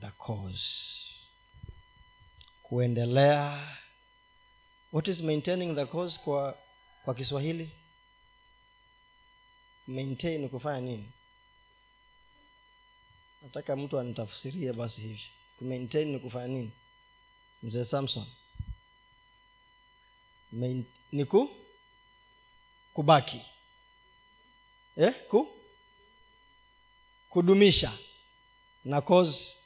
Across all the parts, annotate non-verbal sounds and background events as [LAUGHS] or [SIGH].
the cause. Kuendelea. What is maintaining the cause kwa kwa kiswahili? Maintain kufanya nini? Nataka mtu anitafsirie basi hivi. Kumaintain ni kufanya nini? Mzee samson. Main, ni ku kubaki. Eh? ku kudumisha. Na cause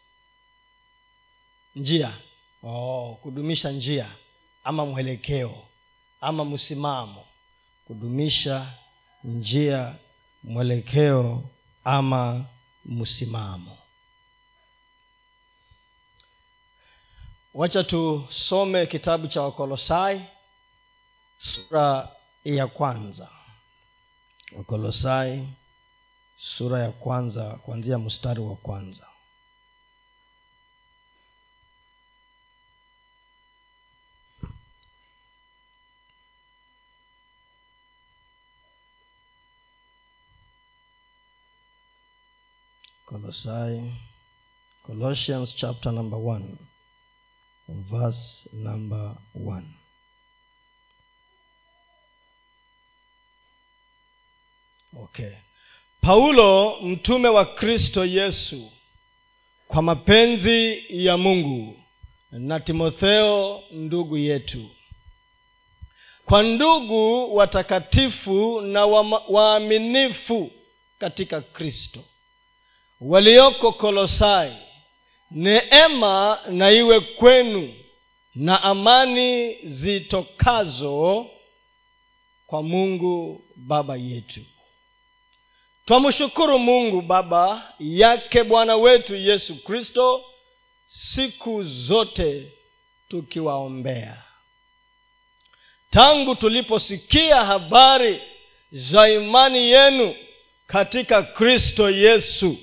njia. Oh, kudumisha njia ama mwelekeo ama msimamo. Kudumisha njia mwelekeo ama msimamo. Wacha tusome kitabu cha wakolosai sura ya kwanza. Wakolosai sura ya kwanza kuanzia mstari wa kwanza colosai colossians chapter number one verse number one. Okay. Paulo mtume wa kristo yesu kwa mapenzi ya mungu na timotheo ndugu yetu. Kwa ndugu watakatifu na waaminifu katika kristo walioko kolosai neema na iwe kwenu na amani zitokazo kwa mungu baba yetu. Twamshukuru mungu baba yake bwana wetu yesu kristo siku zote tukiwaombea. Tangu tuliposikia habari za imani yenu katika kristo yesu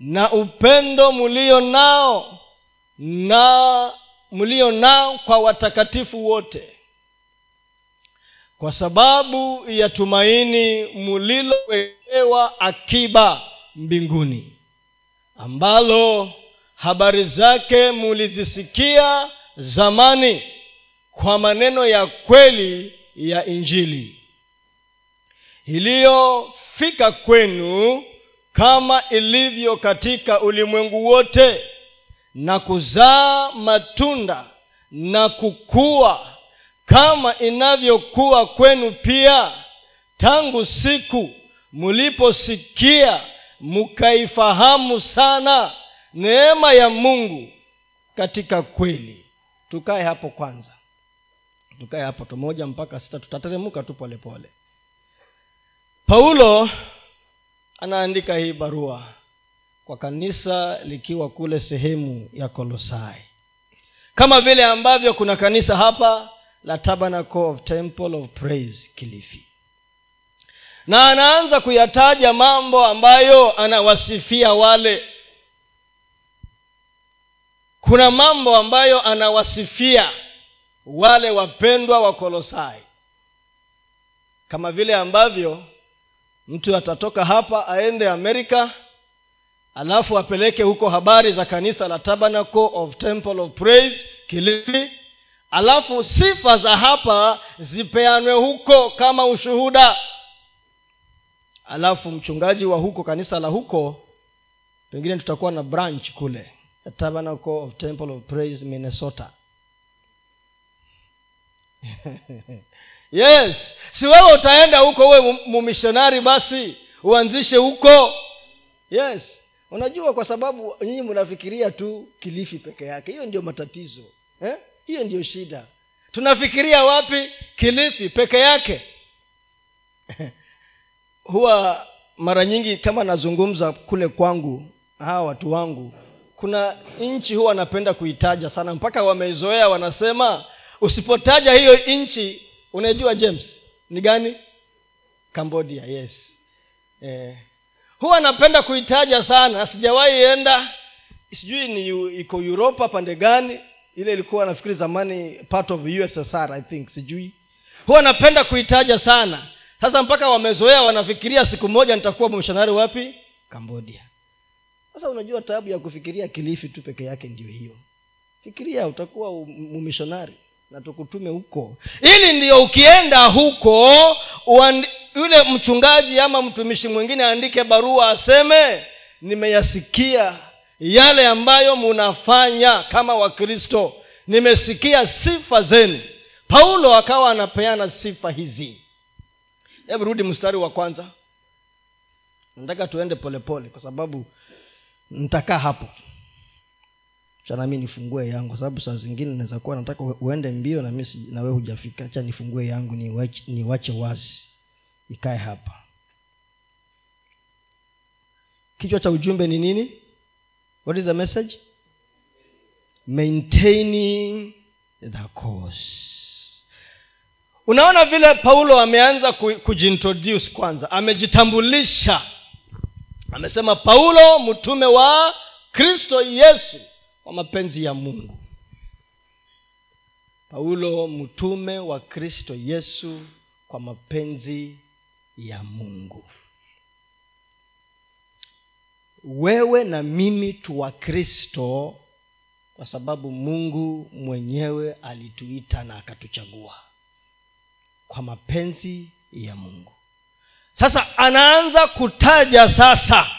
na upendo mlio nao na mlio nao kwa watakatifu wote. Kwa sababu ya tumaini mulilowekewa akiba mbinguni ambalo habari zake mulizisikia zamani kwa maneno ya kweli ya injili. Iliyofika kwenu kama ilivyo katika ulimwengu wote na kuzaa matunda na kukua kama inavyokuwa kwenu pia tangu siku mliposikia mkaifahamu sana neema ya mungu katika kweli. Tukae hapo kwanza. Tukae hapo tumoja mpaka sita tutateremuka tu polepole paulo anaandika hii barua kwa kanisa likiwa kule sehemu ya kolosai. Kama vile ambavyo kuna kanisa hapa la tabernacle of temple of praise kilifi. Na anaanza kuyataja mambo ambayo anawasifia wale. Kuna mambo ambayo anawasifia wale wapendwa wa kolosai. Kama vile ambavyo mtu atatoka hapa aende amerika alafu apeleke huko habari za kanisa la tabernacle of temple of praise kilifi. Alafu sifa za hapa zipeanwe huko kama ushuhuda. Alafu mchungaji wa huko kanisa la huko pengine tutakuwa na branch kule tabernacle of temple of praise minnesota [LAUGHS] yes. Si wewe utaenda huko uwe mumishonari basi uanzishe huko. Yes. Unajua kwa sababu nyinyi mnafikiria tu kilifi peke yake. Hiyo ndio matatizo. Eh? ndio shida. Tunafikiria wapi? Kilifi peke yake. [LAUGHS] Huwa mara nyingi kama nazungumza kule kwangu hawa watu wangu kuna nchi huwa napenda kuitaja sana. Mpaka wameizoea wanasema usipotaja hiyo nchi unajua james? Ni gani? Cambodia yes. Eh. huwa napenda kuitaja sana. Sijawahi enda. Sijui ni iko uropa pande gani. Ile ilikuwa nafikiri zamani part of ussr i think. Sijui. Huwa napenda kuitaja sana. Sasa mpaka wamezoea wanafikiria siku moja nitakuwa mshonari wapi? Cambodia. Sasa unajua taabu ya kufikiria kilifi tu peke yake ndio hiyo. Fikiria utakuwa mumishonari na tukutume huko. Ili ndiyo ukienda huko yule mchungaji ama mtumishi mwingine aandike barua aseme nimeyasikia yale ambayo munafanya kama wakristo. Nimesikia sifa zenu. Paulo akawa anapeana sifa hizi. Hebu rudi mstari wa kwanza. Nataka tuende polepole pole, kwa sababu nitakaa hapo chanami nifungue yangu kwa sababu saa zingine naweza kuwa nataka uende mbio na mimi na wewe hujafika. Cha nifungue yangu niwache, niwache wazi ikae hapa. Kichwa cha ujumbe ni nini? What is the message? Maintaining the course. Unaona vile paulo ameanza kujintroduce kwanza. Amejitambulisha. Amesema paulo mtume wa kristo yesu kwa mapenzi ya mungu. Paulo mtume wa kristo yesu kwa mapenzi ya mungu. Wewe na mimi tu wa kristo kwa sababu mungu mwenyewe alituita na akatuchagua kwa mapenzi ya mungu. Sasa anaanza kutaja sasa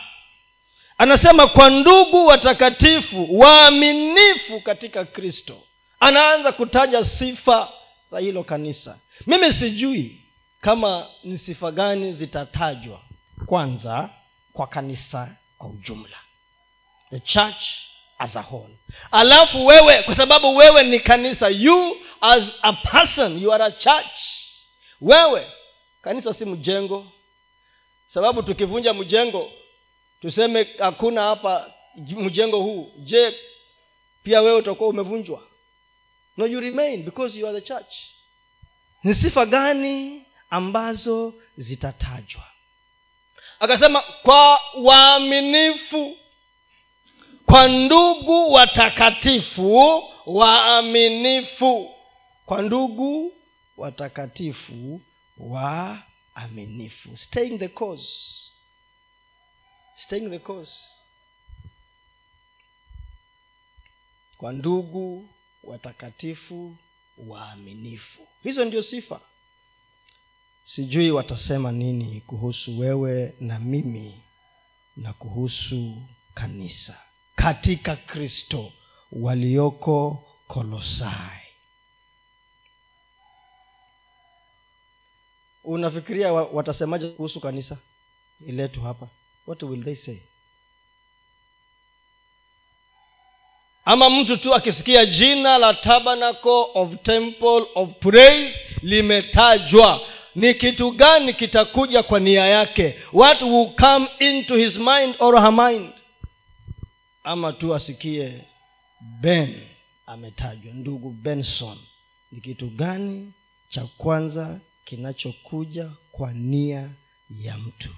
anasema kwa ndugu watakatifu waaminifu katika kristo. Anaanza kutaja sifa za hilo kanisa. Mimi sijui kama ni sifa gani zitatajwa kwanza kwa kanisa kwa ujumla. The church as a whole. Alafu wewe kwa sababu wewe ni kanisa you as a person you are a church. Wewe kanisa si mjengo. Sababu tukivunja mjengo tuseme hakuna hapa mjengo huu. Je pia wewe utakuwa umevunjwa? No you remain because you are the church. Ni sifa gani ambazo zitatajwa? Akasema kwa waaminifu kwa ndugu watakatifu waaminifu. Kwa ndugu watakatifu waaminifu. Staying the cause staying the course. Kwa ndugu watakatifu waaminifu. Hizo ndio sifa. Sijui watasema nini kuhusu wewe na mimi na kuhusu kanisa. Katika kristo walioko kolosai. Unafikiria watasemaje kuhusu kanisa? Iletu hapa what will they say? Ama mtu tu akisikia jina la tabernacle of temple of praise limetajwa ni kitu gani kitakuja kwa nia yake? What will come into his mind or her mind? Ama tu asikie ben ametajwa ndugu benson. Ni kitu gani cha kwanza kinachokuja kwa nia ya mtu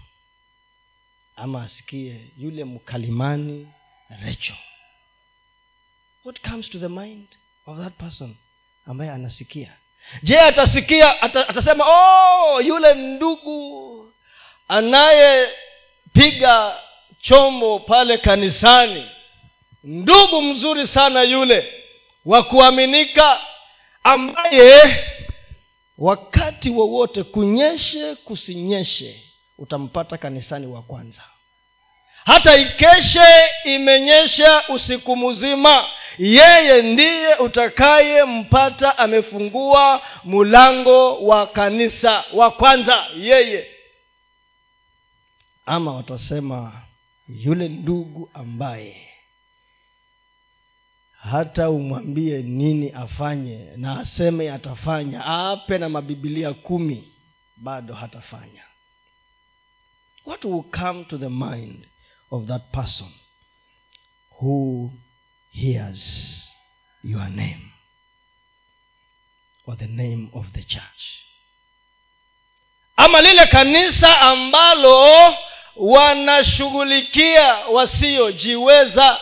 ama asikie yule mkalimani recho what comes to the mind of that person ambaye anasikia? Je atasikia ata, atasema oh yule ndugu anayepiga chombo pale kanisani. Ndugu mzuri sana yule wa kuaminika ambaye wakati wowote kunyeshe kusinyeshe utampata kanisani wa kwanza hata ikeshe imenyesha usiku mzima yeye ndiye utakayempata amefungua mlango wa kanisa wa kwanza yeye. Ama watasema yule ndugu ambaye hata umwambie nini afanye na aseme atafanya ape na mabibilia kumi bado hatafanya. What will come to the mind of that person who hears your name. Or the name of the church. Ama lile kanisa ambalo wanashughulikia wasiojiweza.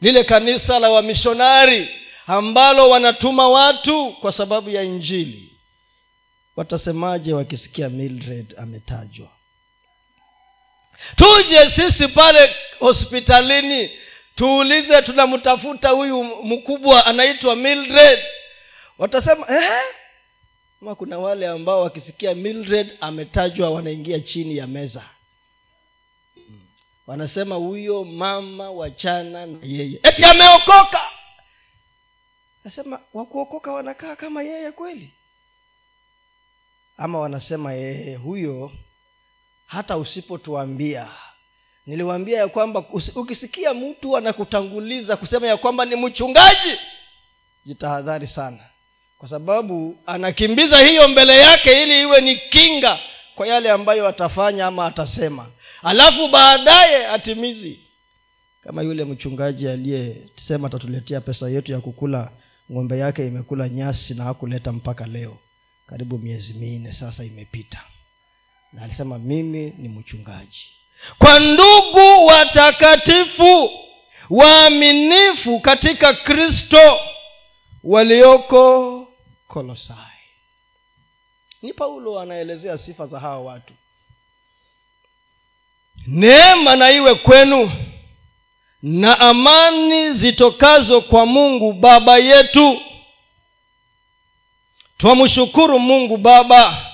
Lile kanisa la wamishonari ambalo wanatuma watu kwa sababu ya injili. Watasemaje wakisikia mildred ametajwa tuje sisi pale hospitalini tuulize tunamtafuta huyu mkubwa anaitwa mildred. Watasema eh? ma kuna wale ambao wakisikia mildred ametajwa wanaingia chini ya meza. Wanasema huyo mama wachana na yeye. Eti ameokoka! Nasema wakuokoka wanakaa kama yeye kweli? Ama wanasema yeye huyo hata usipotuambia. Niliwaambia ya kwamba ukisikia mtu anakutanguliza kusema ya kwamba ni mchungaji jitahadhari sana. Kwa sababu anakimbiza hiyo mbele yake ili iwe ni kinga kwa yale ambayo atafanya ama atasema. Alafu baadaye atimizi. Kama yule mchungaji aliyesema atatuletea pesa yetu ya kukula ng'ombe yake imekula nyasi na hakuleta mpaka leo. Karibu miezi minne sasa imepita na alisema mimi ni mchungaji. Kwa ndugu watakatifu waaminifu katika kristo walioko kolosai. Ni paulo anaelezea sifa za hawa watu. Neema na iwe kwenu na amani zitokazo kwa mungu baba yetu. Twamshukuru mungu baba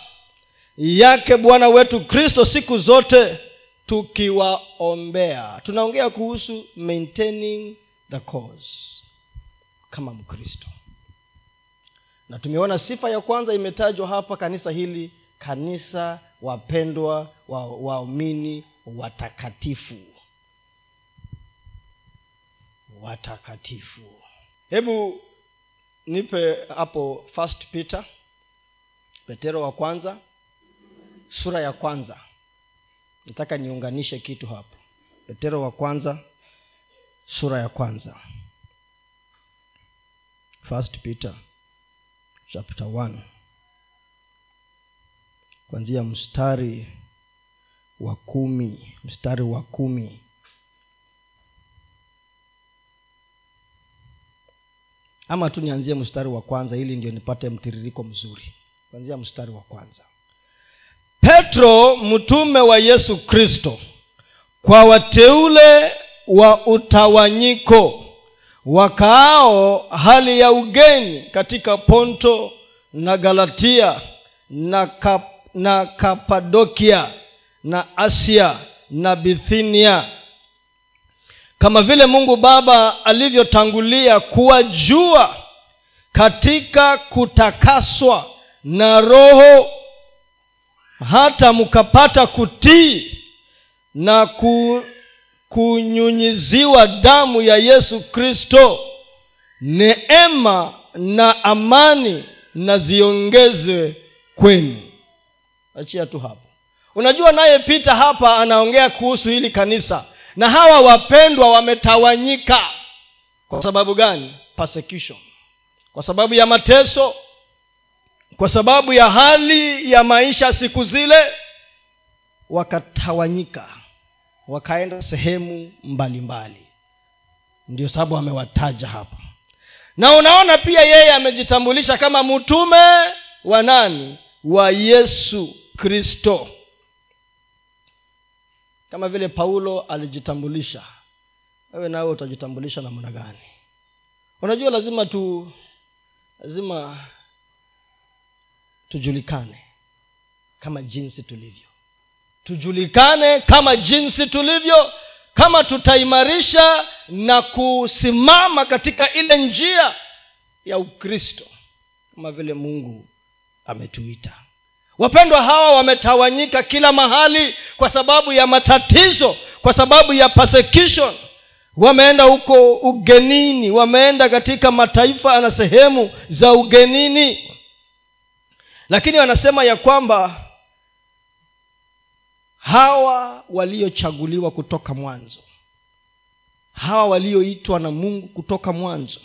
yake bwana wetu kristo siku zote tukiwaombea. Tunaongea kuhusu maintaining the cause kama mkristo. Na tumeona sifa ya kwanza imetajwa hapa kanisa hili kanisa wapendwa waumini wa watakatifu. Watakatifu. Hebu nipe hapo first peter petero wa kwanza sura ya kwanza. Nataka niunganishe kitu hapo. Petero wa kwanza sura ya kwanza. First peter chapter 1 kwanzia mstari wa kumi mstari wa kumi. Ama tu nianzie mstari wa kwanza ili ndio nipate mtiririko mzuri. Kwanzia mstari wa kwanza petro mtume wa yesu kristo kwa wateule wa utawanyiko wakaao hali ya ugeni katika ponto na galatia na, kap, na kapadokia na asia na bithinia. Kama vile mungu baba alivyotangulia kuwajua katika kutakaswa na roho hata mkapata kutii na ku, kunyunyiziwa damu ya yesu kristo neema na amani na ziongezwe kwenu. Achia tu hapo. Unajua naye pita hapa anaongea kuhusu hili kanisa na hawa wapendwa wametawanyika. Kwa sababu gani? Persecution. Kwa sababu ya mateso kwa sababu ya hali ya maisha siku zile wakatawanyika wakaenda sehemu mbalimbali. Ndio sababu amewataja hapa. Na unaona pia yeye amejitambulisha kama mtume wa nani? Wa yesu kristo. Kama vile paulo alijitambulisha. Wewe nawe utajitambulisha namna gani? Unajua lazima tu lazima tujulikane kama jinsi tulivyo. Tujulikane kama jinsi tulivyo kama tutaimarisha na kusimama katika ile njia ya ukristo kama vile mungu ametuita. Wapendwa hawa wametawanyika kila mahali kwa sababu ya matatizo kwa sababu ya persecution. Wameenda huko ugenini wameenda katika mataifa na sehemu za ugenini lakini wanasema ya kwamba hawa waliochaguliwa kutoka mwanzo hawa walioitwa na mungu kutoka mwanzo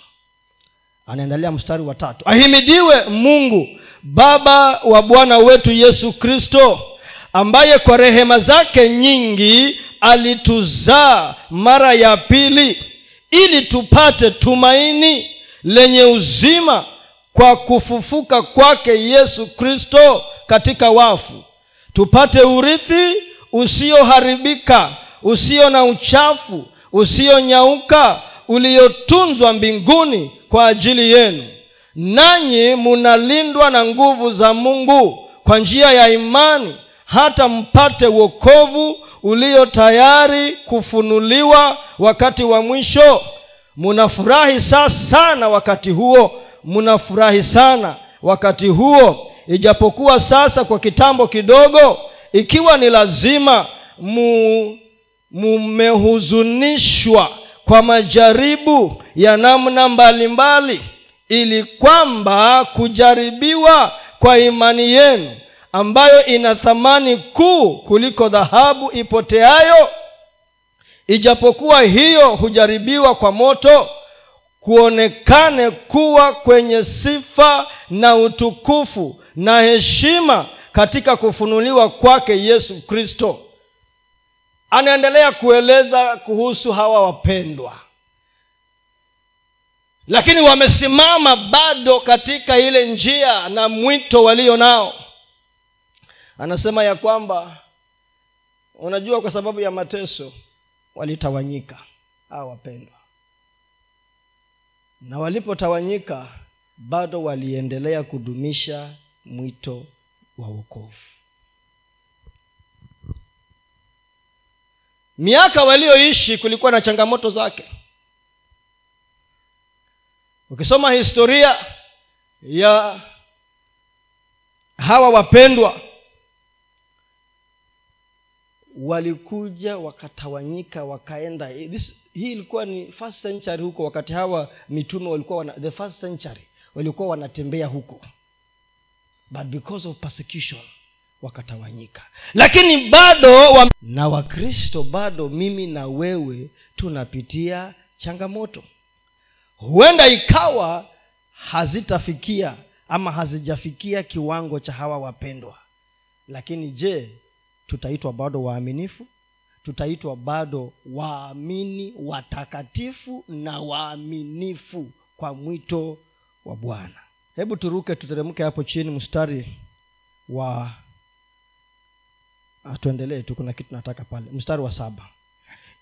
anaendelea mstari wa tatu. Ahimidiwe mungu baba wa bwana wetu yesu kristo ambaye kwa rehema zake nyingi alituzaa mara ya pili ili tupate tumaini lenye uzima kwa kufufuka kwake yesu kristo katika wafu. Tupate urithi usioharibika usio na uchafu usionyauka uliotunzwa mbinguni kwa ajili yenu. Nanyi munalindwa na nguvu za mungu kwa njia ya imani hata mpate wokovu ulio tayari kufunuliwa wakati wa mwisho. Munafurahi saa sana wakati huo munafurahi sana wakati huo ijapokuwa sasa kwa kitambo kidogo ikiwa ni lazima mu mumehuzunishwa kwa majaribu ya namna mbalimbali mbali, ili kwamba kujaribiwa kwa imani yenu ambayo ina thamani kuu kuliko dhahabu ipoteayo ijapokuwa hiyo hujaribiwa kwa moto kuonekane kuwa kwenye sifa na utukufu na heshima katika kufunuliwa kwake yesu kristo. Anaendelea kueleza kuhusu hawa wapendwa. Lakini wamesimama bado katika ile njia na mwito walio nao. Anasema ya kwamba unajua kwa sababu ya mateso walitawanyika hawa wapendwa na walipotawanyika bado waliendelea kudumisha mwito wa wokovu. Miaka walioishi kulikuwa na changamoto zake. Ukisoma historia ya hawa wapendwa walikuja wakatawanyika wakaenda hii ilikuwa ni first century huko wakati hawa mitume walikuwa wana, the first century walikuwa wanatembea huko. But because of persecution wakatawanyika. Lakini bado wa... na wakristo bado mimi na wewe tunapitia changamoto. Huenda ikawa hazitafikia ama hazijafikia kiwango cha hawa wapendwa. Lakini je tutaitwa bado waaminifu tutaitwa bado waamini watakatifu na waaminifu kwa mwito wa bwana. Hebu turuke tuteremke hapo chini mstari wa ah, tuendelee tu kuna kitu nataka pale. Mstari wa saba.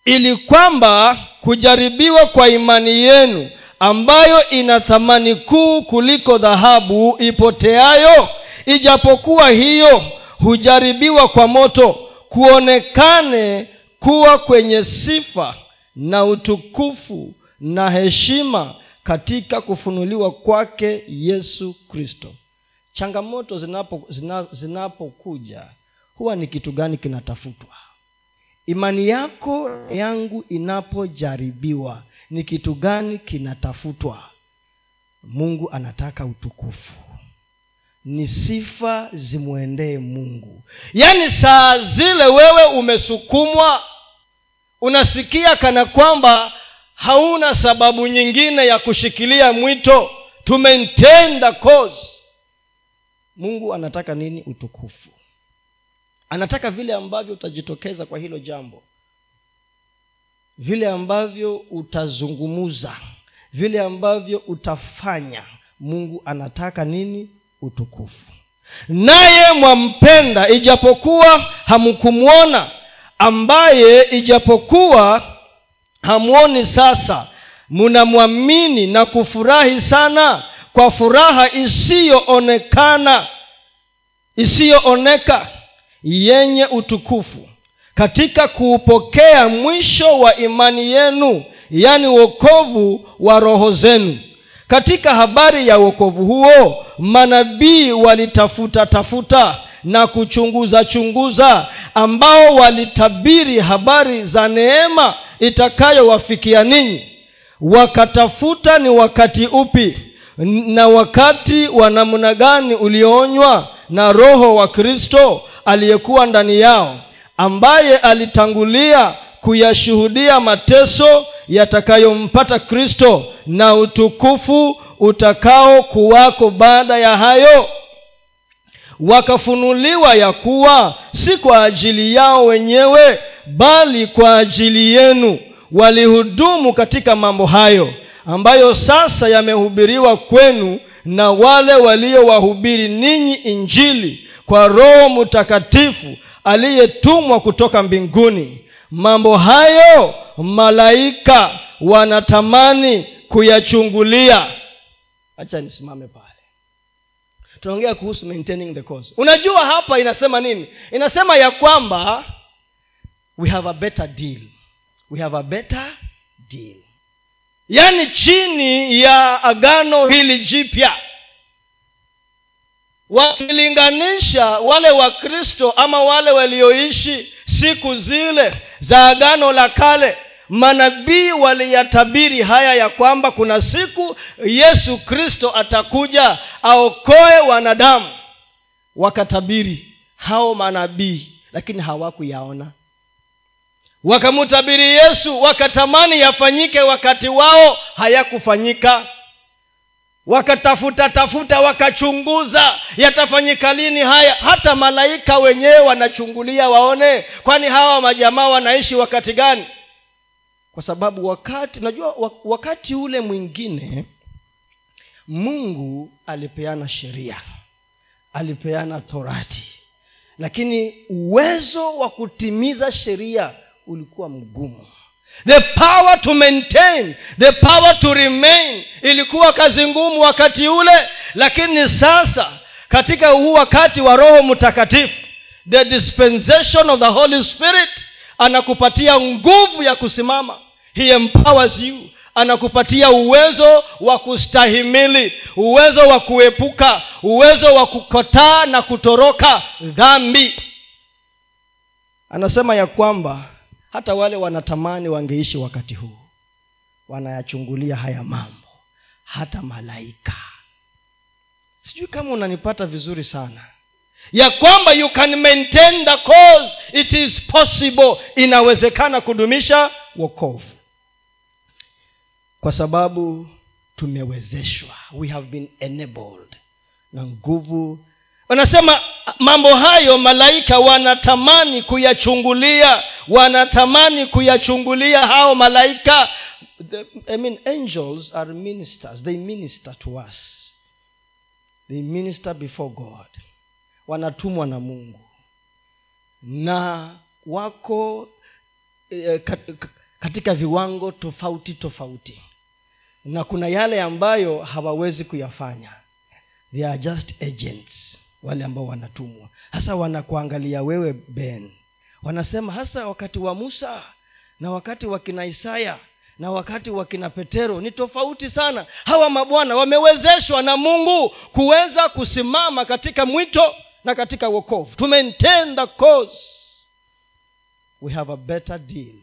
Ili kwamba kujaribiwa kwa imani yenu ambayo ina thamani kuu kuliko dhahabu ipoteayo ijapokuwa hiyo hujaribiwa kwa moto kuonekane kuwa kwenye sifa na utukufu na heshima katika kufunuliwa kwake yesu kristo. Changamoto zinapokuja zina, zinapo huwa ni kitu gani kinatafutwa? Imani yako yangu inapojaribiwa ni kitu gani kinatafutwa? Mungu anataka utukufu ni sifa zimwendee mungu. Yaani saa zile wewe umesukumwa unasikia kana kwamba hauna sababu nyingine ya kushikilia mwito tumentenda cause mungu anataka nini? Utukufu. Anataka vile ambavyo utajitokeza kwa hilo jambo. Vile ambavyo utazungumuza. Vile ambavyo utafanya. Mungu anataka nini utukufu. Naye mwampenda ijapokuwa hamkumwona ambaye ijapokuwa hamwoni sasa munamwamini na kufurahi sana kwa furaha isiyoonekana isiyooneka yenye utukufu. Katika kuupokea mwisho wa imani yenu yaani wokovu wa roho zenu katika habari ya uokovu huo manabii walitafuta tafuta na kuchunguza chunguza ambao walitabiri habari za neema itakayowafikia ninyi. Wakatafuta ni wakati upi na wakati wa namna gani ulioonywa na roho wa kristo aliyekuwa ndani yao ambaye alitangulia kuyashuhudia mateso yatakayompata kristo na utukufu utakaokuwako baada ya hayo. Wakafunuliwa ya kuwa si kwa ajili yao wenyewe bali kwa ajili yenu. Walihudumu katika mambo hayo ambayo sasa yamehubiriwa kwenu na wale waliowahubiri ninyi injili kwa roho mtakatifu aliyetumwa kutoka mbinguni mambo hayo malaika wanatamani kuyachungulia. Hacha nisimame pale. Tunaongea kuhusu maintaining the cause. Unajua hapa inasema nini? Inasema ya kwamba we have a better deal. We have a better deal. Yaani chini ya agano hili jipya wakilinganisha wale wakristo ama wale walioishi siku zile za agano la kale manabii waliyatabiri haya ya kwamba kuna siku yesu kristo atakuja aokoe wanadamu. Wakatabiri hao manabii lakini hawakuyaona. Wakamtabiri yesu wakatamani yafanyike wakati wao hayakufanyika wakatafuta tafuta wakachunguza yatafanyika lini haya? Hata malaika wenyewe wanachungulia waone kwani hawa majamaa wanaishi wakati gani? Kwa sababu wakati unajua wakati ule mwingine mungu alipeana sheria alipeana torati lakini uwezo wa kutimiza sheria ulikuwa mgumu the power to maintain the power to remain. Ilikuwa kazi ngumu wakati ule lakini sasa katika huu wakati wa roho mtakatifu the dispensation of the holy spirit anakupatia nguvu ya kusimama. He empowers you. Anakupatia uwezo wa kustahimili uwezo wa kuepuka uwezo wa kukataa na kutoroka dhambi. Anasema ya kwamba hata wale wanatamani wangeishi wakati huu wanayachungulia haya mambo hata malaika. Sijui kama unanipata vizuri sana. Ya kwamba you can maintain the cause it is possible. Inawezekana kudumisha wokovu. Kwa sababu tumewezeshwa. We have been enabled. Na nguvu wanasema mambo hayo malaika wanatamani kuyachungulia wanatamani kuyachungulia hao malaika. The, I mean, angels are ministers. They minister to us. They minister before god. Wanatumwa na mungu. Na wako eh, katika viwango tofauti tofauti. Na kuna yale ambayo hawawezi kuyafanya. They are just agents wale ambao wanatumwa. Hasa wanakuangalia wewe ben. Wanasema hasa wakati wa musa na wakati wa kina isaya na wakati wa kina petero ni tofauti sana. Hawa mabwana wamewezeshwa na mungu kuweza kusimama katika mwito na katika wokovu. To cause we have a better deal.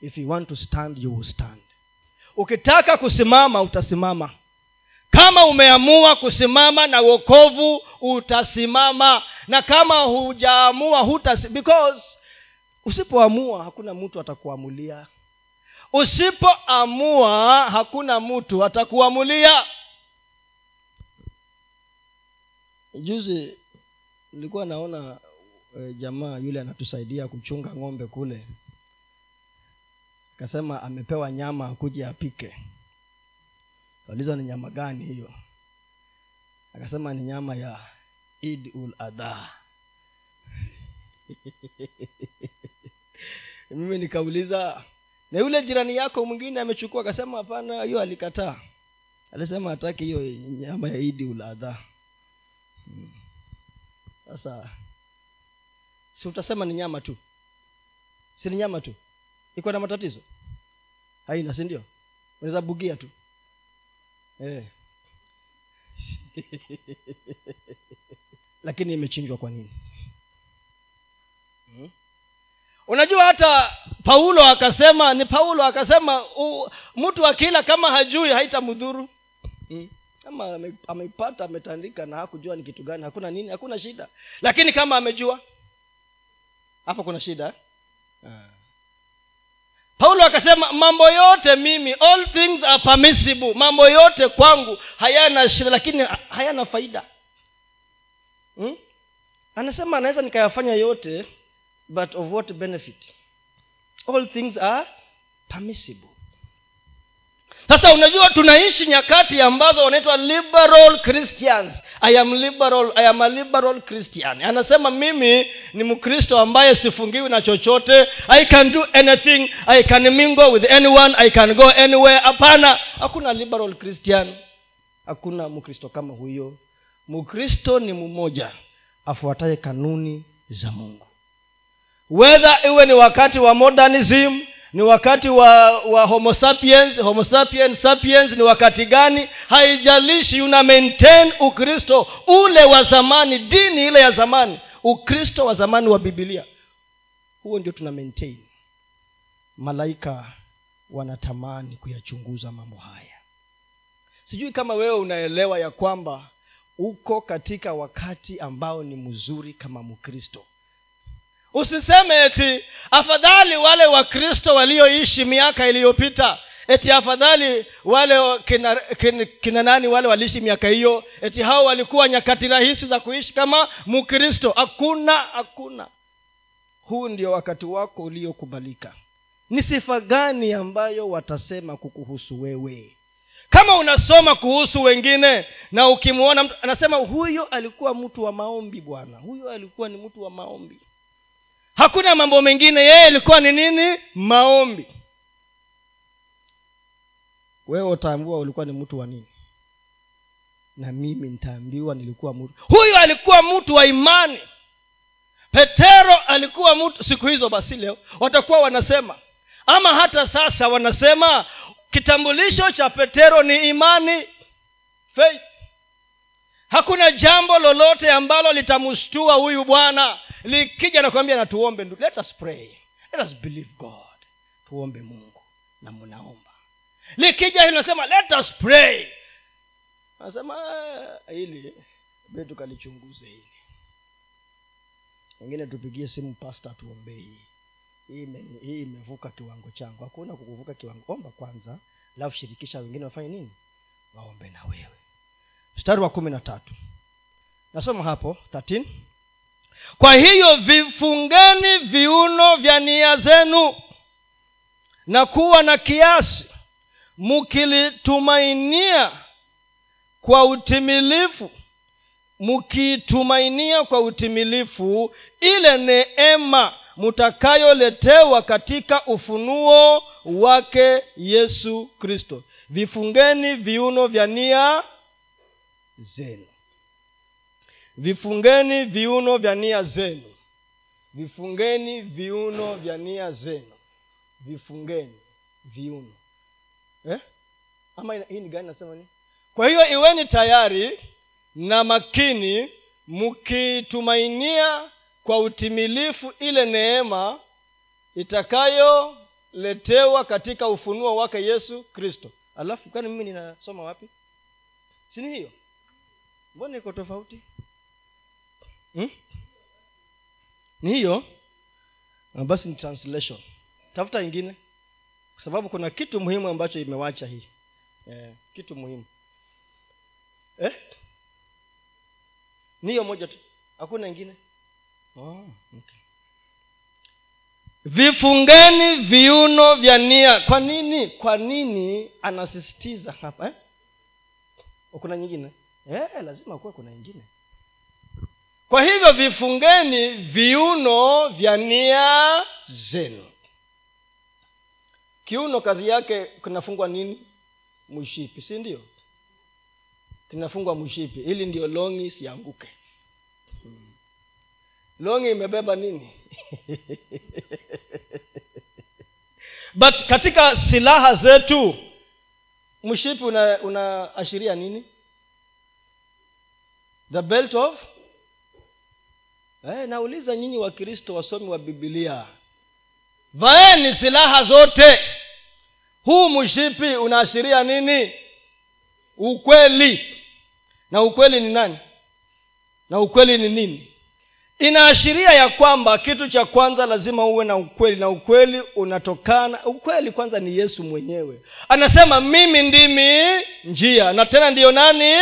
If you want to stand you will stand. Ukitaka kusimama utasimama kama umeamua kusimama na wokovu utasimama. Na kama hujaamua because usipoamua hakuna mtu atakuamulia. Usipoamua hakuna mtu atakuamulia. Juzi nilikuwa naona e, jamaa yule anatusaidia kuchunga ng'ombe kule. Akasema amepewa nyama akuja apike kauliza ni nyama gani hiyo? Akasema ni nyama ya id ul adha [LAUGHS] mimi nikauliza na yule jirani yako mwingine amechukua? Akasema hapana hiyo alikataa. Alisema hataki hiyo nyama ya idi uladha. Hmm. sasa si utasema ni nyama tu? Si ni nyama tu? Iko na matatizo? Haina si ndio? Unaweza bugia tu eh. [LAUGHS] lakini imechinjwa kwa nini hmm? unajua hata paulo akasema ni paulo akasema mtu akila kama hajui haitamdhuru hmm? kama ameipata ametandika na hakujua ni kitu gani hakuna nini hakuna shida lakini kama amejua hapo kuna shida eh? Paulo akasema mambo yote mimi all things are permissible. Mambo yote kwangu hayana shida lakini hayana faida. Hmm? anasema anaweza nikayafanya yote but of what benefit? All things are permissible sasa unajua tunaishi nyakati ambazo wanaitwa liberal christians. I am liberal i am a liberal christian. Anasema mimi ni mkristo ambaye sifungiwi na chochote. I can do anything. I can mingle with anyone. I can go anywhere. Hapana. Hakuna liberal christian. Hakuna mkristo kama huyo. Mkristo ni mmoja afuataye kanuni za mungu. Wedha iwe ni wakati wa modernism ni wakati wa wa homo sapiens homo sapiens sapiens ni wakati gani? Haijalishi una maintain ukristo ule wa zamani dini ile ya zamani ukristo wa zamani wa bibilia huo ndio tuna maintain. Malaika wanatamani kuyachunguza mambo haya. Sijui kama wewe unaelewa ya kwamba uko katika wakati ambao ni mzuri kama mkristo usiseme eti afadhali wale wakristo walioishi miaka iliyopita eti afadhali wale kina, kina, kina nani wale waliishi miaka hiyo eti hao walikuwa nyakati rahisi za kuishi kama mkristo hakuna hakuna. Huu ndio wakati wako uliokubalika. Ni sifa gani ambayo watasema kukuhusu wewe? Kama unasoma kuhusu wengine na ukimwona mtu anasema huyo alikuwa mtu wa maombi bwana. Huyo alikuwa ni mtu wa maombi hakuna mambo mengine. Yeye ilikuwa ni nini? Maombi. Wewe utaambiwa ulikuwa ni mtu wa nini. Na mimi nitaambiwa nilikuwa mtu. Huyu alikuwa mtu wa imani. Petero alikuwa mtu. Siku hizo basi leo watakuwa wanasema. Ama hata sasa wanasema kitambulisho cha petero ni imani. Faith hakuna jambo lolote ambalo litamshtua huyu bwana likija nakwambia na tuombe let us pray. Let us believe god. Tuombe mungu na mnaomba. Likija hili nasema let us pray. Nasema hili be tukalichunguze hili. Wengine tupigie simu pasta tuombee hii. Hii imevuka kiwango changu. Hakuna kukuvuka kiwango. Omba kwanza alafu shirikisha wengine wafanye nini? Waombe na wewe mstari wa kumi na tatu nasoma hapo 13 kwa hiyo vifungeni viuno vya nia zenu na kuwa na kiasi mkilitumainia kwa utimilifu mkiitumainia kwa utimilifu ile neema mtakayoletewa katika ufunuo wake yesu kristo. Vifungeni viuno vya nia zenu. Vifungeni viuno vya nia zenu. Vifungeni viuno vya nia zenu. Vifungeni viuno. Eh? ama hii ni gani nasema nini kwa hiyo iweni tayari na makini mkitumainia kwa utimilifu ile neema itakayoletewa katika ufunuo wake yesu kristo. Alafu kani mimi ninasoma wapi? Sini hiyo mbona iko tofauti? Hmm? ni hiyo. Basi ni translation. Tafuta ingine. Kwa sababu kuna kitu muhimu ambacho imewacha hii. Eh, kitu muhimu. Eh? ni hiyo moja tu. Hakuna ingine? Oh, okay. vifungeni viuno vya nia. Kwa nini? Kwa nini anasisitiza hapa eh? kuna nyingine eh, lazima kuwa kuna ingine. Kwa hivyo vifungeni viuno vya nia zenu. Kiuno kazi yake kinafungwa nini? Mshipi si ndio? Kinafungwa mshipi ili ndio longi sianguke longi imebeba nini? [LAUGHS] But katika silaha zetu mshipi unaashiria una nini the belt of eh, nauliza nyinyi wakristo wasomi wa bibilia vaeni silaha zote. Huu mshipi unaashiria nini? Ukweli. Na ukweli ni nani? Na ukweli ni nini? Inaashiria ya kwamba kitu cha kwanza lazima uwe na ukweli na ukweli unatokana ukweli kwanza ni yesu mwenyewe. Anasema mimi ndimi njia na tena ndiyo nani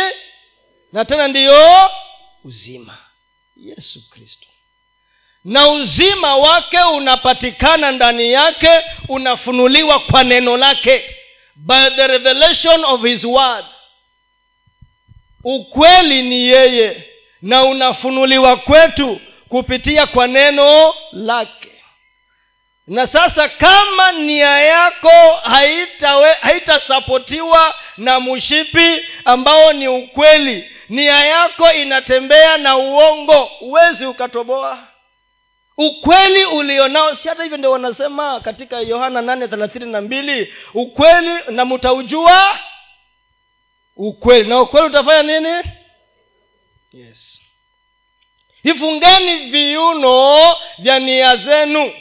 na tena ndiyo uzima. Yesu kristo. Na uzima wake unapatikana ndani yake unafunuliwa kwa neno lake. By the revelation of his word. Ukweli ni yeye na unafunuliwa kwetu kupitia kwa neno lake. Na sasa kama nia yako haitasapotiwa haita na mshipi ambao ni ukweli nia yako inatembea na uongo. Huwezi ukatoboa. Ukweli ulionao si hata hivyo ndio wanasema katika yohana nane thelathini na mbili ukweli na mtaujua ukweli. Na ukweli utafanya nini? Yes. Ifungeni viuno vya nia zenu.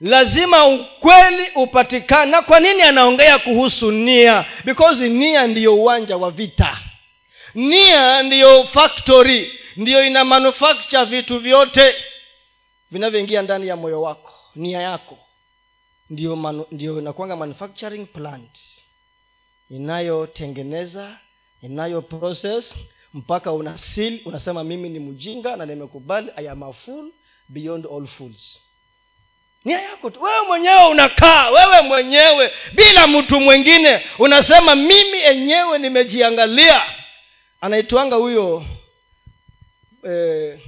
Lazima ukweli upatikane. Na kwa nini anaongea kuhusu nia? Because nia ndiyo uwanja wa vita nia ndiyo factory ndiyo ina manufacture vitu vyote vinavyoingia ndani ya moyo wako. Nia yako ndiyo, manu, ndiyo inakwanga manufacturing plant inayotengeneza inayo process mpaka una seal unasema mimi ni mjinga na nimekubali i am a fool beyond all fools. Nia yako tu. Wewe mwenyewe unakaa wewe mwenyewe bila mtu mwingine unasema mimi enyewe nimejiangalia anaitwanga huyo eh,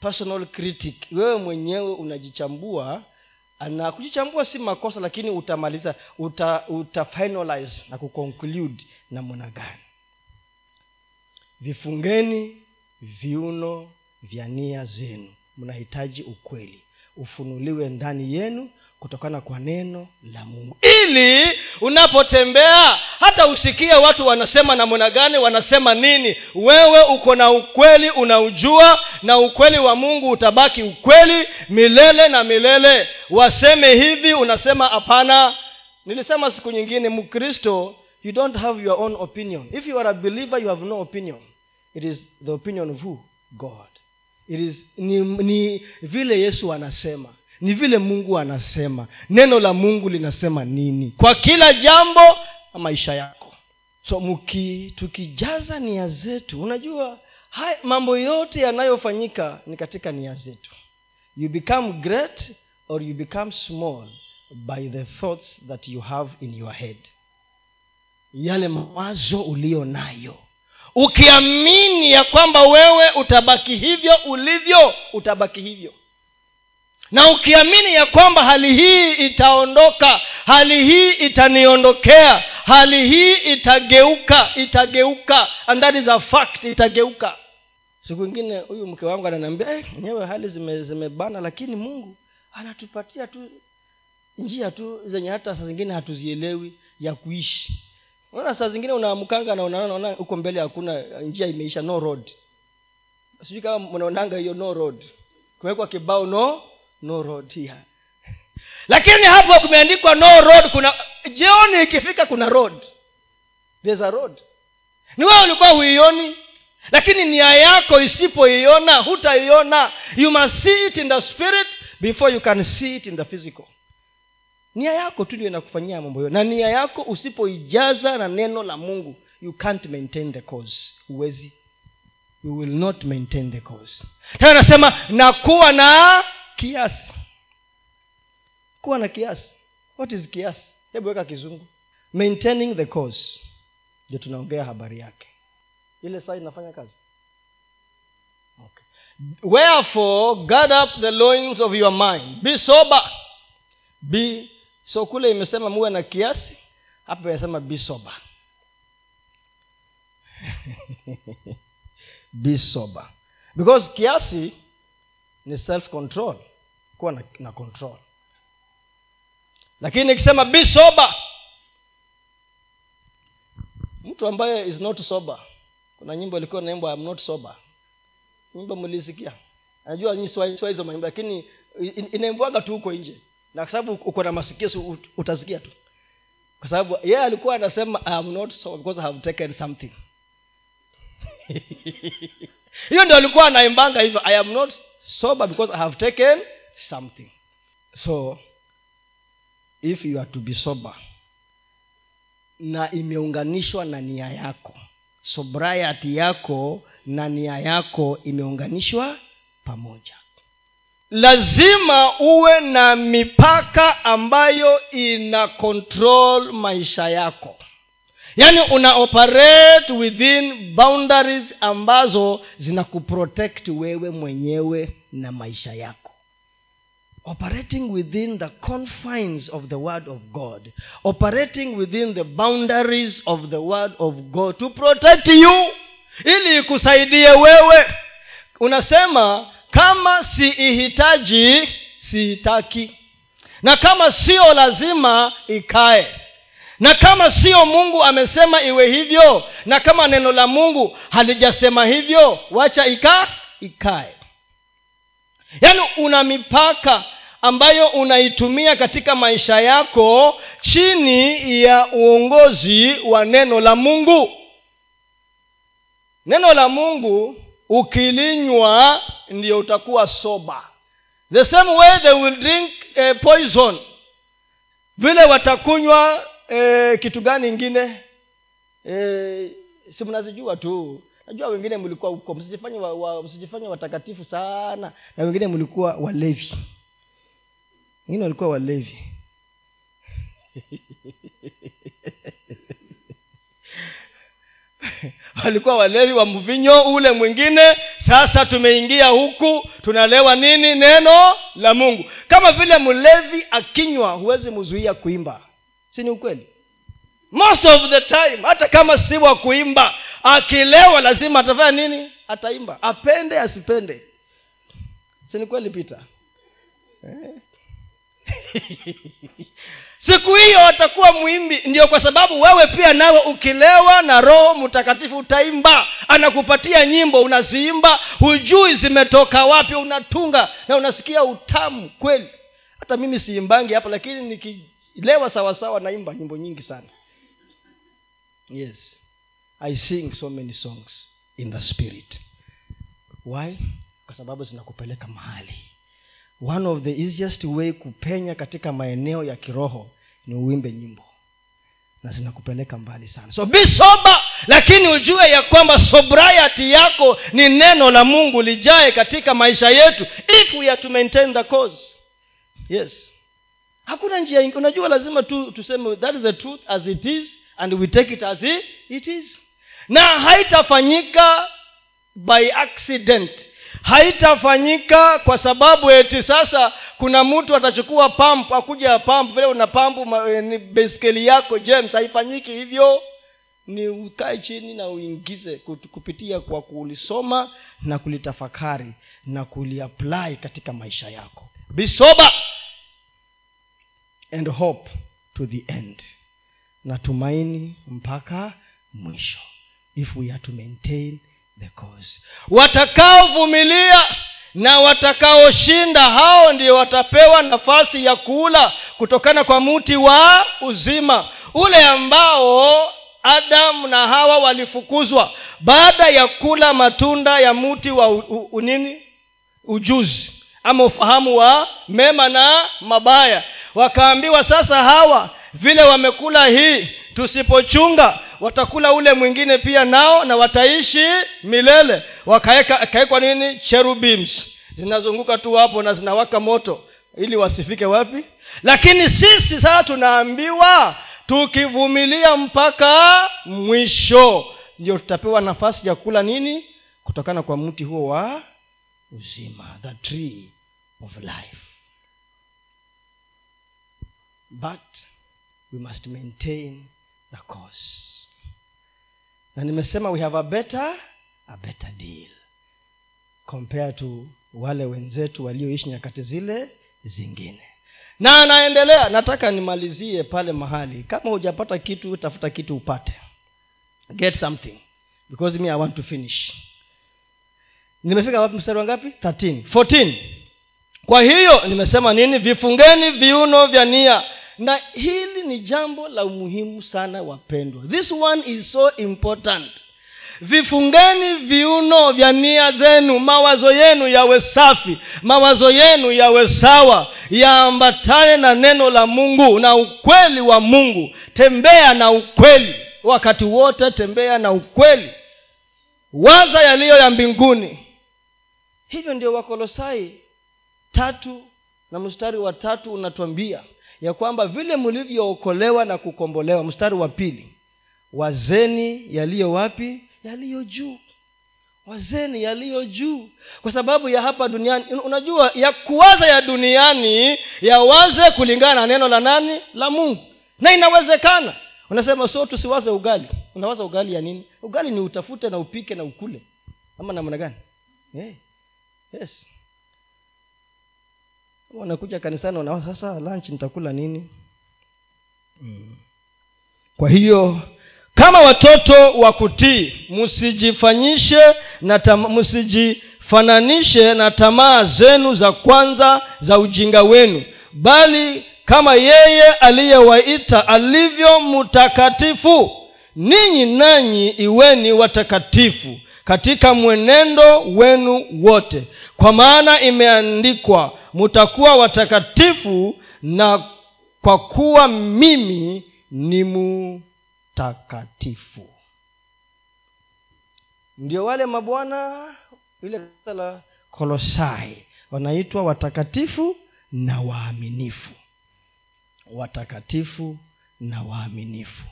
personal critic. Wewe mwenyewe unajichambua na kujichambua si makosa lakini utamaliza uta, uta finalize na kuconclude namna gani. Vifungeni viuno vya nia zenu. Mnahitaji ukweli. Ufunuliwe ndani yenu kutokana kwa neno la mungu. Ili unapotembea hata usikie watu wanasema namna gani wanasema nini wewe uko na ukweli unaujua na ukweli wa mungu utabaki ukweli milele na milele. Waseme hivi unasema hapana. Nilisema siku nyingine mkristo you don't have your own opinion. If you are a believer you have no opinion. It is the opinion of who? God. It is ni, ni vile yesu anasema ni vile mungu anasema. Neno la mungu linasema nini? Kwa kila jambo maisha yako. So muki, tukijaza nia zetu unajua hai, mambo yote yanayofanyika ni katika nia zetu. You become great or you become small by the thoughts that you have in your head. Yale mawazo uliyo nayo. Ukiamini ya kwamba wewe utabaki hivyo ulivyo utabaki hivyo na ukiamini ya kwamba hali hii itaondoka hali hii itaniondokea hali hii itageuka itageuka and that is a fact itageuka. Siku ingine huyu mke wangu ananiambia eh, enyewe hali zimebana zime lakini mungu anatupatia tu njia tu zenye hata saa zingine hatuzielewi ya kuishi. Unaona saa zingine unaamkanga na unaona huko mbele hakuna njia imeisha no road. Sijui kama mnaonanga hiyo no road. Kumewekwa kibao no no road here. [LAUGHS] Lakini hapo kumeandikwa no road kuna jioni ikifika kuna road. There's a road. Ni wewe ulikuwa huioni lakini nia yako isipoiona hutaiona. You must see it in the spirit before you can see it in the physical. Nia yako tu ndio inakufanyia mambo hiyo. Na nia yako usipoijaza na neno la mungu you can't maintain the cause. Huwezi. You will not maintain the cause. Tena anasema na kuwa na kiasi. Kuwa na kiasi. What is kiasi? Hebu weka kizungu. Maintaining the cause. Ndio tunaongea habari yake. Ile saa inafanya kazi? Okay. wherefore guard up the loins of your mind. Be sober. Be so kule imesema muwe na kiasi hapa imesema be sober. [LAUGHS] Be sober. Because kiasi ni self control kuwa na, na control. Lakini ikisema be sober mtu ambaye is not sober kuna nyimbo ilikuwa naimbwa not sober. Nyimbo mlisikia? Najua hizo manyimbo lakini inaimbwaga tu huko nje. Na kwa sababu uko na masikio utasikia tu. Kwa sababu yeye yeah, alikuwa anasema I am not sober because I have taken something. [LAUGHS] Hiyo ndio alikuwa anaimbanga hivyo i am not sober because i have taken something. So if you are to be sober na imeunganishwa na nia yako. Sobriety yako na nia yako imeunganishwa pamoja. Lazima uwe na mipaka ambayo ina control maisha yako yaani una operate within boundaries ambazo zinakuprotect wewe mwenyewe na maisha yako. Operating within the confines of the word of god. Operating within the boundaries of the word of god to protect you ili ikusaidie wewe. Unasema kama siihitaji siitaki. Na kama sio lazima ikae na kama sio mungu amesema iwe hivyo na kama neno la mungu halijasema hivyo wacha ika ikae. Yaani una mipaka ambayo unaitumia katika maisha yako chini ya uongozi wa neno la mungu. Neno la mungu ukilinywa ndio utakuwa soba the same way they will drink uh, poison. Vile watakunywa uh, kitu gani ingine? E, si mnazijua tu. Najua wengine mlikuwa huko. Msijifanye wa, wa, watakatifu sana. Na wengine mlikuwa walevi. Wengine walikuwa walevi. [LAUGHS] Walikuwa walevi wa mvinyo ule mwingine. Sasa tumeingia huku tunalewa nini? Neno la mungu. Kama vile mlevi akinywa huwezi mzuia kuimba si ni ukweli? Most of the time hata kama si wa kuimba akilewa lazima atafanya nini? Ataimba. Apende asipende. Si ni kweli pita [LAUGHS] siku hiyo atakuwa mwimbi ndio kwa sababu wewe pia nawe ukilewa na roho mtakatifu utaimba anakupatia nyimbo unaziimba hujui zimetoka wapi unatunga na unasikia utamu kweli. Hata mimi siimbangi hapa lakini nikilewa sawasawa naimba nyimbo nyingi sana. Yes. I sing so many songs in the spirit. Why? Kwa sababu zinakupeleka mahali. One of the easiest way kupenya katika maeneo ya kiroho ni uimbe nyimbo. Na zinakupeleka mbali sana. So be sober lakini ujue ya kwamba sobriety yako ni neno la mungu lijae katika maisha yetu if we are to maintain the cause yes hakuna njia unajua lazima tu tuseme that is the truth as it is and we take it as it is. Na haitafanyika by accident. Haitafanyika kwa sababu eti sasa kuna mtu atachukua pampu akuja pampu vile una pampu ni beskeli yako james haifanyiki hivyo. Ni ukae chini na uingize kupitia kwa kulisoma na kulitafakari na kuliapply katika maisha yako. Be sober and hope to the end. Na mpaka mwisho if we are to maintain the cause. Watakaovumilia na watakaoshinda hao ndio watapewa nafasi ya kula kutokana kwa mti wa uzima ule ambao adamu na hawa walifukuzwa baada ya kula matunda ya mti wa unini ujuzi ama ufahamu wa mema na mabaya wakaambiwa sasa hawa vile wamekula hii tusipochunga watakula ule mwingine pia nao na wataishi milele. Wakawekwa nini? Cherubims zinazunguka tu hapo na zinawaka moto. Ili wasifike wapi? Lakini sisi sasa tunaambiwa tukivumilia mpaka mwisho. Ndio tutapewa nafasi ya kula nini? Kutokana kwa mti huo wa uzima the tree of life but we must maintain the course. Na nimesema we have a better a better deal. Compared to wale wenzetu walioishi nyakati zile zingine. Na anaendelea nataka nimalizie pale mahali. Kama hujapata kitu tafuta kitu upate. Get something. Because me i want to finish. Nimefika wapi mstari wa ngapi? 13 14 kwa hiyo nimesema nini? Vifungeni viuno vya nia na hili ni jambo la umuhimu sana wapendwa. This one is so important. Vifungeni viuno vya nia zenu. Mawazo yenu yawe safi. Mawazo yenu yawe sawa. Yaambatane na neno la mungu na ukweli wa mungu. Tembea na ukweli. Wakati wote tembea na ukweli. Waza yaliyo ya mbinguni. Hivyo ndio wakolosai tatu na mstari wa tatu unatwambia ya kwamba vile mlivyookolewa na kukombolewa. Mstari wa pili. Wazeni yaliyo wapi? Yaliyo juu. Wazeni yaliyo juu. Kwa sababu ya hapa duniani unajua ya kuwaza ya duniani yawaze kulingana na neno la nani? La mungu. Na inawezekana. Unasema so tusiwaze ugali. Unawaza ugali ya nini? Ugali ni utafute na upike na ukule. Ama namna gani? Hey. yes wanakuja kanisani wanawaza sasa lunch nitakula nini hmm. kwa hiyo kama watoto wa kutii msijifanyishe na tam, msijifananishe na tamaa zenu za kwanza za ujinga wenu bali kama yeye aliyewaita alivyo mtakatifu ninyi nanyi iweni watakatifu katika mwenendo wenu wote. Kwa maana imeandikwa mutakuwa watakatifu na kwa kuwa mimi ni mutakatifu. Ndio wale mabwana ile la kolosai wanaitwa watakatifu na waaminifu. Watakatifu na waaminifu.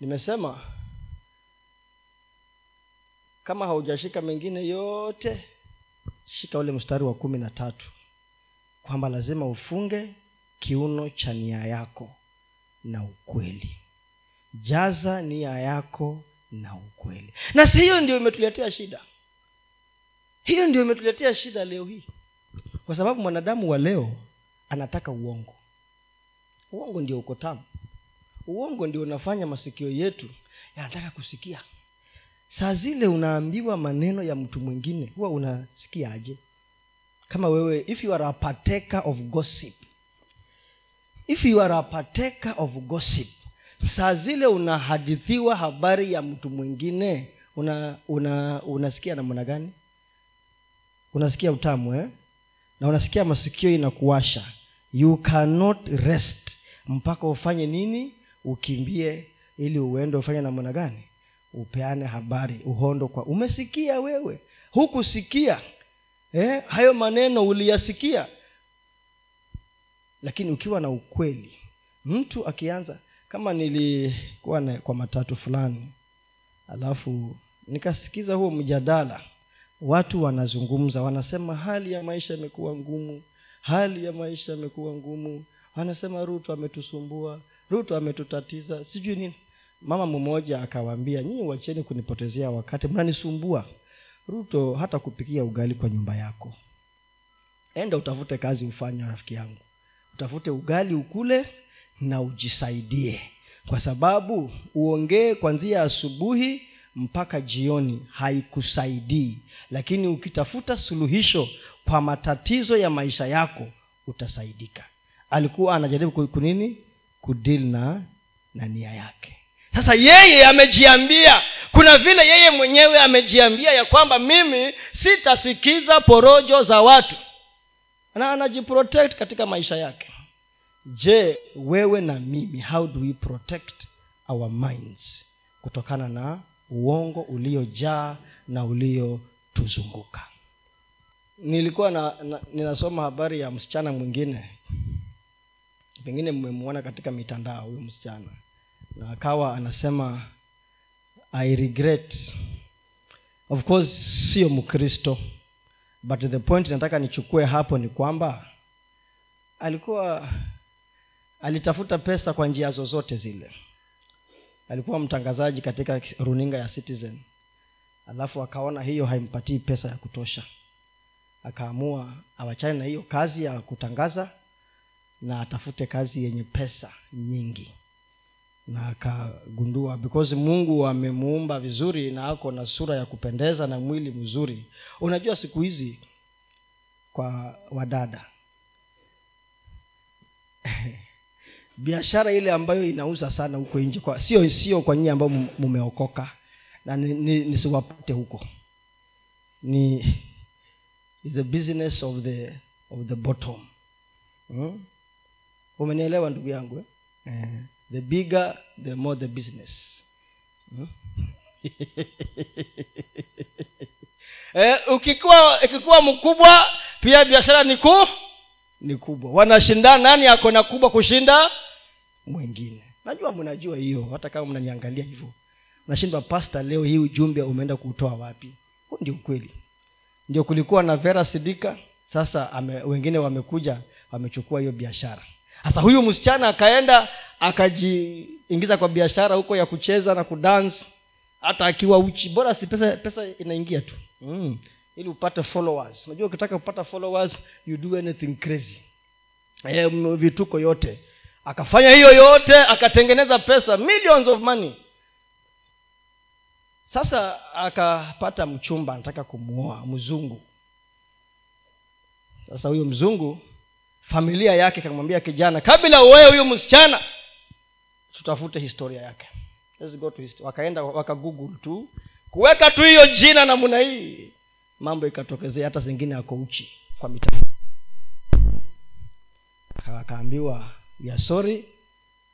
Nimesema kama haujashika mengine yote shika ule mstari wa kumi na tatu. Kwamba lazima ufunge kiuno cha nia yako na ukweli. Jaza nia yako na ukweli. Na si hiyo ndio imetuletea shida. Hiyo ndio imetuletea shida leo hii. Kwa sababu mwanadamu wa leo anataka uongo. Uongo ndio uko tamu. Uongo ndio unafanya masikio yetu yanataka kusikia saa zile unaambiwa maneno ya mtu mwingine huwa unasikiaje kama wewe if you are a partaker of gossip if you are a partaker of gossip saa zile unahadithiwa habari ya mtu mwingine una una unasikia namna gani? Unasikia utamu eh? na unasikia masikio inakuwasha. You cannot rest mpaka ufanye nini? Ukimbie ili uende ufanye namna gani upeane habari uhondo kwa umesikia wewe. Hukusikia eh, hayo maneno uliyasikia. Lakini ukiwa na ukweli mtu akianza kama nilikuwa na, kwa matatu fulani alafu nikasikiza huo mjadala watu wanazungumza wanasema hali ya maisha imekuwa ngumu hali ya maisha imekuwa ngumu. Wanasema ruto ametusumbua ruto ametutatiza sijui nini mama mmoja akawaambia nyinyi wacheni kunipotezea wakati mnanisumbua. Ruto hata kupikia ugali kwa nyumba yako. Enda utafute kazi ufanya rafiki yangu. Utafute ugali ukule na ujisaidie. Kwa sababu uongee kwanzia asubuhi mpaka jioni haikusaidii. Lakini ukitafuta suluhisho kwa matatizo ya maisha yako utasaidika. Alikuwa anajaribu kunini kudili na na nia yake sasa yeye amejiambia. Kuna vile yeye mwenyewe amejiambia ya kwamba mimi sitasikiza porojo za watu. Na anajiprotect katika maisha yake. Je wewe na mimi how do we protect our minds? Kutokana na uongo uliojaa na uliotuzunguka. Nilikuwa na, na ninasoma habari ya msichana mwingine. Pengine mmemwona katika mitandao huyo msichana na akawa anasema i regret. Of course sio mkristo but the point nataka nichukue hapo ni kwamba alikuwa alitafuta pesa kwa njia zozote zile. Alikuwa mtangazaji katika runinga ya citizen alafu akaona hiyo haimpatii pesa ya kutosha. Akaamua awachane na hiyo kazi ya kutangaza na atafute kazi yenye pesa nyingi na akagundua because mungu amemuumba vizuri na ako na sura ya kupendeza na mwili mzuri. Unajua siku hizi kwa wadada [LAUGHS] biashara ile ambayo inauza sana huko nje kwa sio sio kwa nyie ambayo mumeokoka. Na nisiwapate ni, huko. Ni is the business of the of the bottom. Hmm? umenielewa ndugu yangu eh? Eh, the bigger the more the business. Hmm? [LAUGHS] eh, ukikuwa ikikuwa mkubwa pia biashara ni kuu ni kubwa. Wanashindana nani ako na kubwa kushinda? Mwingine. Najua mnajua hiyo hata kama mnaniangalia hivyo. Nashindwa pasta leo hii ujumbe umeenda kuutoa wapi? Huu ndio ukweli. Ndio kulikuwa na vera sidika sasa ame, wengine wamekuja wamechukua hiyo biashara. Sasa huyu msichana akaenda akajiingiza kwa biashara huko ya kucheza na kudansi hata akiwa uchi bora si pesa pesa inaingia tu. Mm. ili upate followers. Unajua ukitaka kupata followers you do anything crazy. E, vituko yote. Akafanya hiyo yote akatengeneza pesa millions of money. Sasa akapata mchumba anataka kumuoa mzungu. Sasa huyo mzungu familia yake kamwambia kijana kabla uoe huyo msichana tutafute historia yake. Let's go to history. wakaenda wakagoogle tu kuweka tu hiyo jina namna hii mambo ikatokezea hata zingine ako uchi kwa mitandao. Akaambiwa ya sorry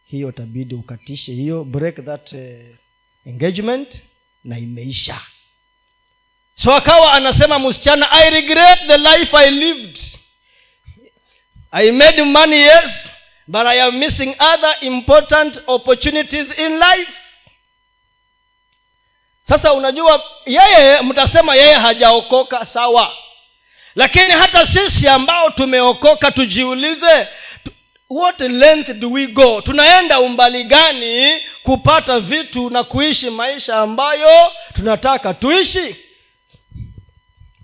hiyo tabidi ukatishe hiyo break that uh, engagement na imeisha. So akawa anasema msichana i regret the life i lived. I made money yes but i am missing other important opportunities in life. Sasa unajua yeye mtasema yeye hajaokoka sawa. Lakini hata sisi ambao tumeokoka tujiulize what length do we go? Tunaenda umbali gani kupata vitu na kuishi maisha ambayo tunataka tuishi?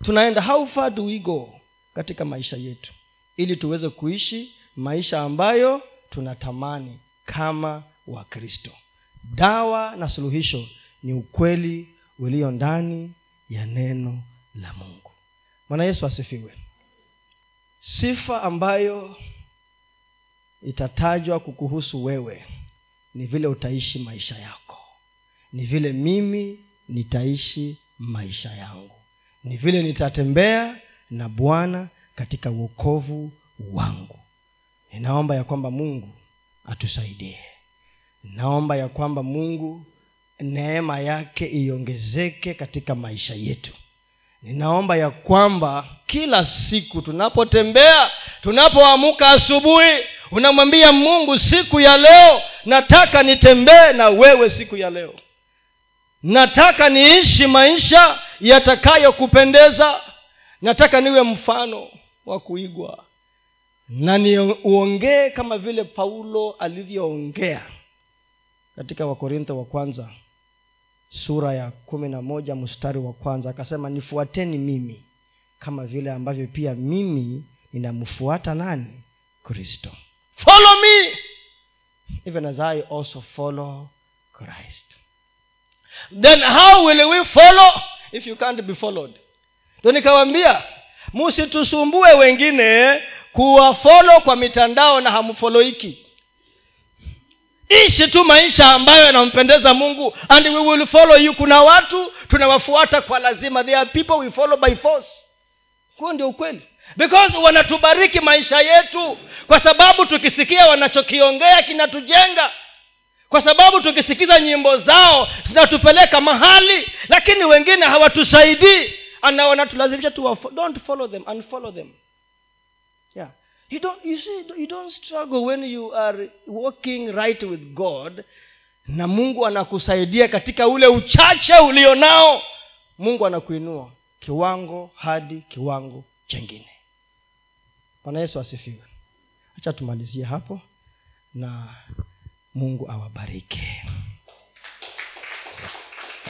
Tunaenda how far do we go katika maisha yetu ili tuweze kuishi maisha ambayo tunatamani kama wakristo. Dawa na suluhisho ni ukweli ulio ndani ya neno la mungu. Bwana yesu asifiwe. Sifa ambayo itatajwa kukuhusu wewe ni vile utaishi maisha yako. Ni vile mimi nitaishi maisha yangu. Ni vile nitatembea na bwana katika uokovu wangu ninaomba ya kwamba mungu atusaidie. Naomba ya kwamba mungu neema yake iongezeke katika maisha yetu. Ninaomba ya kwamba kila siku tunapotembea tunapoamuka asubuhi unamwambia mungu siku ya leo nataka nitembee na wewe siku ya leo. Nataka niishi maisha yatakayokupendeza. Nataka niwe mfano wa kuigwa na niuongee kama vile paulo alivyoongea katika wakorintho wa kwanza sura ya kumi na moja mstari wa kwanza akasema nifuateni mimi kama vile ambavyo pia mimi ninamfuata nani? Kristo. Follow me! Even as i also follow christ. Then how will we follow if you can't be followed? Ndo nikawambia musitusumbue wengine kuwafolo kwa mitandao na hamfoloiki ishi tu maisha ambayo yanampendeza mungu and we will follow you. Kuna watu tunawafuata kwa lazima. There are people we follow by force. Huo ndio ukweli. Because wanatubariki maisha yetu kwa sababu tukisikia wanachokiongea kinatujenga. Kwa sababu tukisikiza nyimbo zao zinatupeleka mahali lakini wengine hawatusaidii. Na wanatulazimisha tu don't follow them unfollow them. yeah you don't you see you don't struggle when you are walking right with god na mungu anakusaidia katika ule uchache ulio nao. Mungu anakuinua kiwango hadi kiwango chengine. Bwana yesu asifiwe. Hacha tumalizie hapo na mungu awabariki